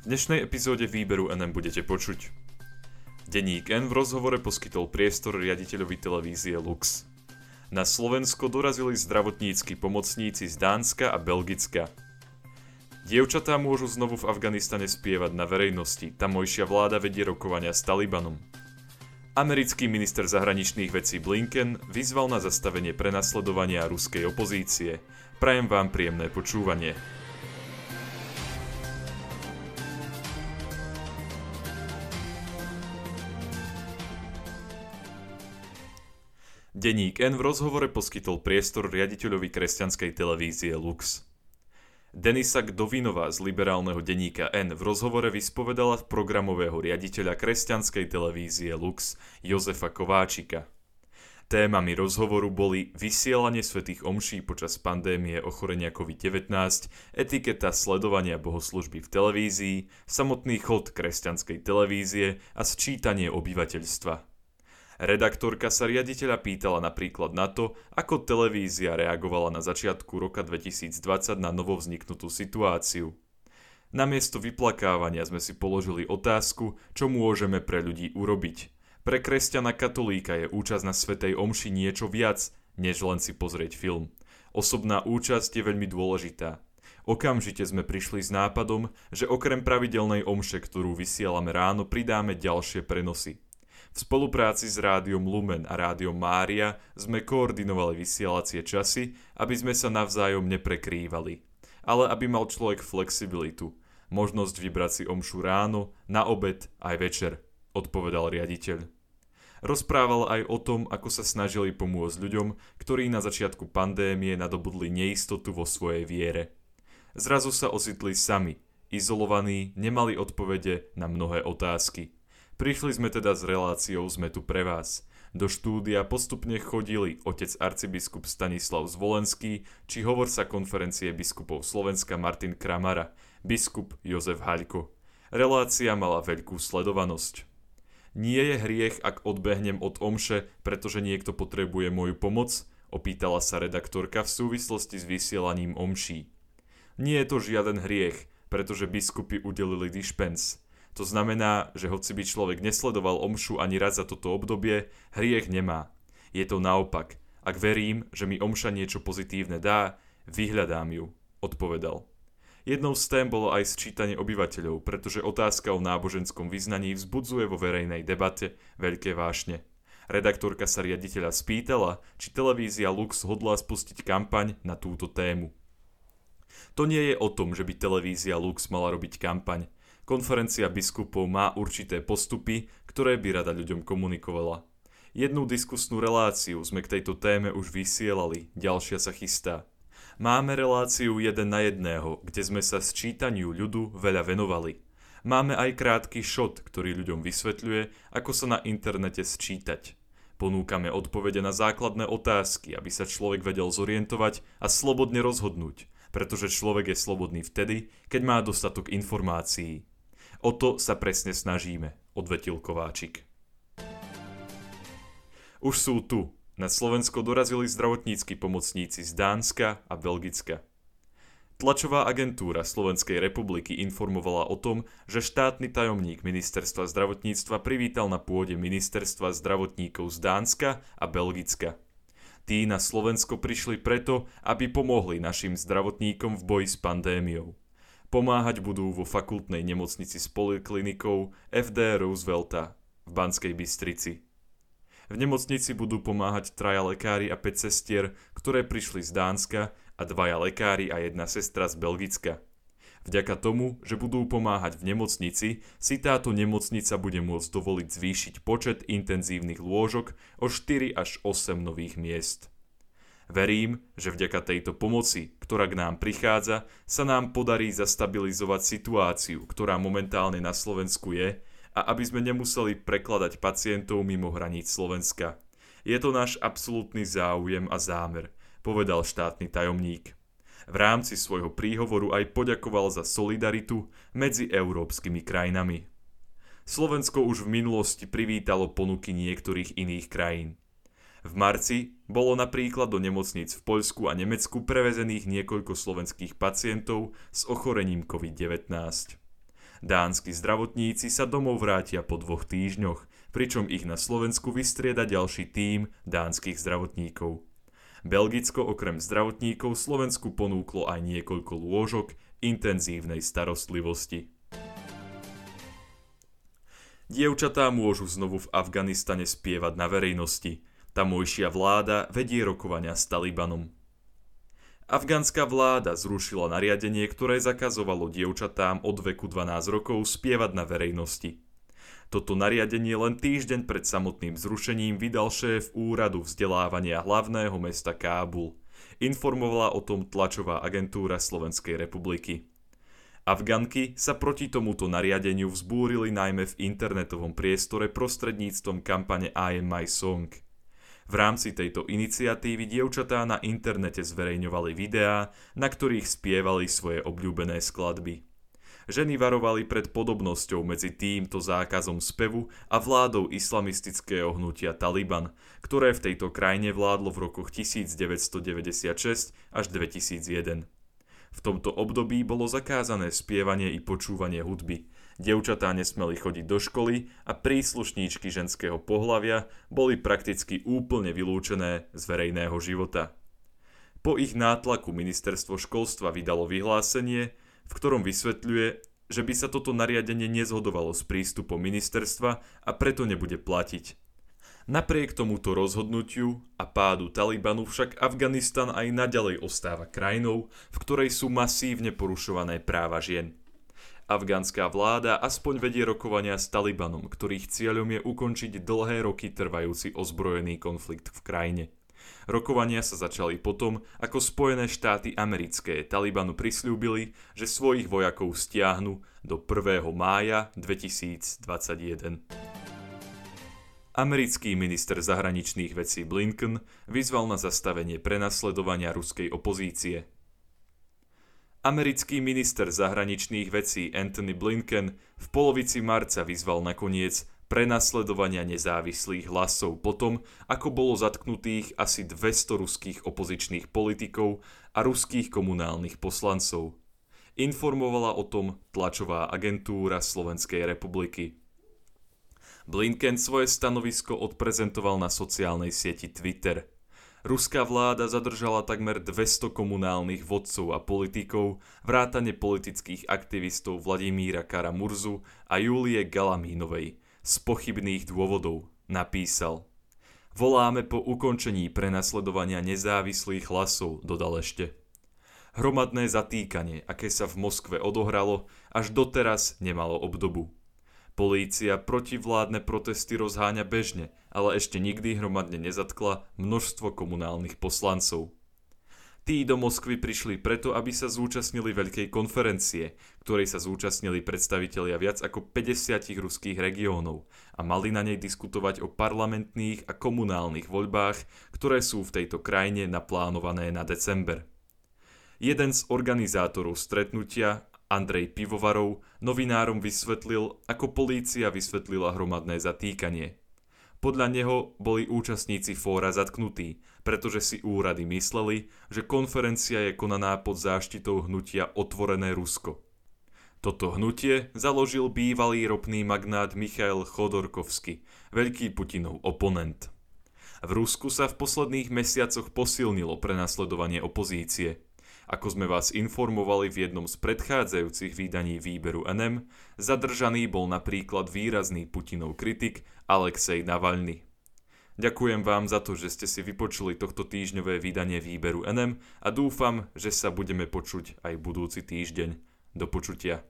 V dnešnej epizóde výberu NM budete počuť. Denník N v rozhovore poskytol priestor riaditeľovi televízie Lux. Na Slovensko dorazili zdravotnícky pomocníci z Dánska a Belgicka. Dievčatá môžu znovu v Afganistane spievať na verejnosti, tamojšia vláda vedie rokovania s Talibanom. Americký minister zahraničných vecí Blinken vyzval na zastavenie prenasledovania ruskej opozície. Prajem vám príjemné počúvanie. Deník N v rozhovore poskytol priestor riaditeľovi kresťanskej televízie Lux. Denisa Gdovinová z liberálneho denníka N v rozhovore vyspovedala programového riaditeľa kresťanskej televízie Lux Jozefa Kováčika. Témami rozhovoru boli vysielanie svetých omší počas pandémie ochorenia COVID-19, etiketa sledovania bohoslužby v televízii, samotný chod kresťanskej televízie a sčítanie obyvateľstva. Redaktorka sa riaditeľa pýtala napríklad na to, ako televízia reagovala na začiatku roka 2020 na novovzniknutú situáciu. Namiesto vyplakávania sme si položili otázku, čo môžeme pre ľudí urobiť. Pre kresťana katolíka je účasť na Svetej Omši niečo viac, než len si pozrieť film. Osobná účasť je veľmi dôležitá. Okamžite sme prišli s nápadom, že okrem pravidelnej omše, ktorú vysielame ráno, pridáme ďalšie prenosy. V spolupráci s Rádiom Lumen a Rádiom Mária sme koordinovali vysielacie časy, aby sme sa navzájom neprekrývali. Ale aby mal človek flexibilitu, možnosť vybrať si omšu ráno, na obed aj večer, odpovedal riaditeľ. Rozprával aj o tom, ako sa snažili pomôcť ľuďom, ktorí na začiatku pandémie nadobudli neistotu vo svojej viere. Zrazu sa ocitli sami, izolovaní, nemali odpovede na mnohé otázky. Prišli sme teda s reláciou Sme tu pre vás. Do štúdia postupne chodili otec arcibiskup Stanislav Zvolenský či hovorca konferencie biskupov Slovenska Martin Kramara, biskup Jozef Haľko. Relácia mala veľkú sledovanosť. Nie je hriech, ak odbehnem od omše, pretože niekto potrebuje moju pomoc? Opýtala sa redaktorka v súvislosti s vysielaním omší. Nie je to žiaden hriech, pretože biskupy udelili dišpens. To znamená, že hoci by človek nesledoval omšu ani raz za toto obdobie, hriech nemá. Je to naopak. Ak verím, že mi omša niečo pozitívne dá, vyhľadám ju, odpovedal. Jednou z tém bolo aj sčítanie obyvateľov, pretože otázka o náboženskom vyznaní vzbudzuje vo verejnej debate veľké vášne. Redaktorka sa riaditeľa spýtala, či televízia Lux hodlá spustiť kampaň na túto tému. To nie je o tom, že by televízia Lux mala robiť kampaň. Konferencia biskupov má určité postupy, ktoré by rada ľuďom komunikovala. Jednu diskusnú reláciu sme k tejto téme už vysielali, ďalšia sa chystá. Máme reláciu jeden na jedného, kde sme sa sčítaniu ľudu veľa venovali. Máme aj krátky šot, ktorý ľuďom vysvetľuje, ako sa na internete sčítať. Ponúkame odpovede na základné otázky, aby sa človek vedel zorientovať a slobodne rozhodnúť, pretože človek je slobodný vtedy, keď má dostatok informácií. O to sa presne snažíme, odvetil Kováčik. Už sú tu. Na Slovensko dorazili zdravotnícky pomocníci z Dánska a Belgicka. Tlačová agentúra Slovenskej republiky informovala o tom, že štátny tajomník ministerstva zdravotníctva privítal na pôde ministerstva zdravotníkov z Dánska a Belgicka. Tí na Slovensko prišli preto, aby pomohli našim zdravotníkom v boji s pandémiou. Pomáhať budú vo fakultnej nemocnici s poliklinikou FD Roosevelta v Banskej Bystrici. V nemocnici budú pomáhať traja lekári a 5 sestier, ktoré prišli z Dánska a dvaja lekári a jedna sestra z Belgicka. Vďaka tomu, že budú pomáhať v nemocnici, si táto nemocnica bude môcť dovoliť zvýšiť počet intenzívnych lôžok o 4 až 8 nových miest. Verím, že vďaka tejto pomoci, ktorá k nám prichádza, sa nám podarí zastabilizovať situáciu, ktorá momentálne na Slovensku je a aby sme nemuseli prekladať pacientov mimo hraníc Slovenska. Je to náš absolútny záujem a zámer, povedal štátny tajomník. V rámci svojho príhovoru aj poďakoval za solidaritu medzi európskymi krajinami. Slovensko už v minulosti privítalo ponuky niektorých iných krajín. V marci bolo napríklad do nemocníc v Poľsku a Nemecku prevezených niekoľko slovenských pacientov s ochorením COVID-19. Dánsky zdravotníci sa domov vrátia po dvoch týždňoch, pričom ich na Slovensku vystrieda ďalší tím dánskych zdravotníkov. Belgicko okrem zdravotníkov Slovensku ponúklo aj niekoľko lôžok intenzívnej starostlivosti. Dievčatá môžu znovu v Afganistane spievať na verejnosti. Tamojšia vláda vedie rokovania s Talibanom. Afgánska vláda zrušila nariadenie, ktoré zakazovalo dievčatám od veku 12 rokov spievať na verejnosti. Toto nariadenie len týždeň pred samotným zrušením vydal šéf úradu vzdelávania hlavného mesta Kábul. Informovala o tom tlačová agentúra Slovenskej republiky. Afganky sa proti tomuto nariadeniu vzbúrili najmä v internetovom priestore prostredníctvom kampane I am my song. V rámci tejto iniciatívy dievčatá na internete zverejňovali videá, na ktorých spievali svoje obľúbené skladby. Ženy varovali pred podobnosťou medzi týmto zákazom spevu a vládou islamistického hnutia Taliban, ktoré v tejto krajine vládlo v rokoch 1996 až 2001. V tomto období bolo zakázané spievanie i počúvanie hudby. Dievčatá nesmeli chodiť do školy a príslušníčky ženského pohlavia boli prakticky úplne vylúčené z verejného života. Po ich nátlaku ministerstvo školstva vydalo vyhlásenie, v ktorom vysvetľuje, že by sa toto nariadenie nezhodovalo s prístupom ministerstva a preto nebude platiť. Napriek tomuto rozhodnutiu a pádu Talibanu však Afganistan aj naďalej ostáva krajinou, v ktorej sú masívne porušované práva žien. Afgánska vláda aspoň vedie rokovania s Talibanom, ktorých cieľom je ukončiť dlhé roky trvajúci ozbrojený konflikt v krajine. Rokovania sa začali potom, ako Spojené štáty americké Talibanu prislúbili, že svojich vojakov stiahnu do 1. mája 2021. Americký minister zahraničných vecí Blinken vyzval na zastavenie prenasledovania ruskej opozície. Americký minister zahraničných vecí Anthony Blinken v polovici marca vyzval nakoniec prenasledovania nezávislých hlasov potom, ako bolo zatknutých asi 200 ruských opozičných politikov a ruských komunálnych poslancov. Informovala o tom tlačová agentúra Slovenskej republiky. Blinken svoje stanovisko odprezentoval na sociálnej sieti Twitter. Ruská vláda zadržala takmer 200 komunálnych vodcov a politikov, vrátane politických aktivistov Vladimíra Karamurzu a Julie Galamínovej z pochybných dôvodov, napísal. Voláme po ukončení prenasledovania nezávislých hlasov, dodal ešte. Hromadné zatýkanie, aké sa v Moskve odohralo, až doteraz nemalo obdobu. Polícia protivládne protesty rozháňa bežne, ale ešte nikdy hromadne nezatkla množstvo komunálnych poslancov. Tí do Moskvy prišli preto, aby sa zúčastnili veľkej konferencie, ktorej sa zúčastnili predstavitelia viac ako 50 ruských regiónov a mali na nej diskutovať o parlamentných a komunálnych voľbách, ktoré sú v tejto krajine naplánované na december. Jeden z organizátorov stretnutia Andrej Pivovarov novinárom vysvetlil, ako polícia vysvetlila hromadné zatýkanie. Podľa neho boli účastníci fóra zatknutí, pretože si úrady mysleli, že konferencia je konaná pod záštitou hnutia Otvorené Rusko. Toto hnutie založil bývalý ropný magnát Michail Chodorkovsky, veľký Putinov oponent. V Rusku sa v posledných mesiacoch posilnilo prenasledovanie opozície – ako sme vás informovali v jednom z predchádzajúcich výdaní výberu NM, zadržaný bol napríklad výrazný Putinov kritik Alexej Navalny. Ďakujem vám za to, že ste si vypočuli tohto týždňové vydanie výberu NM a dúfam, že sa budeme počuť aj budúci týždeň. Do počutia.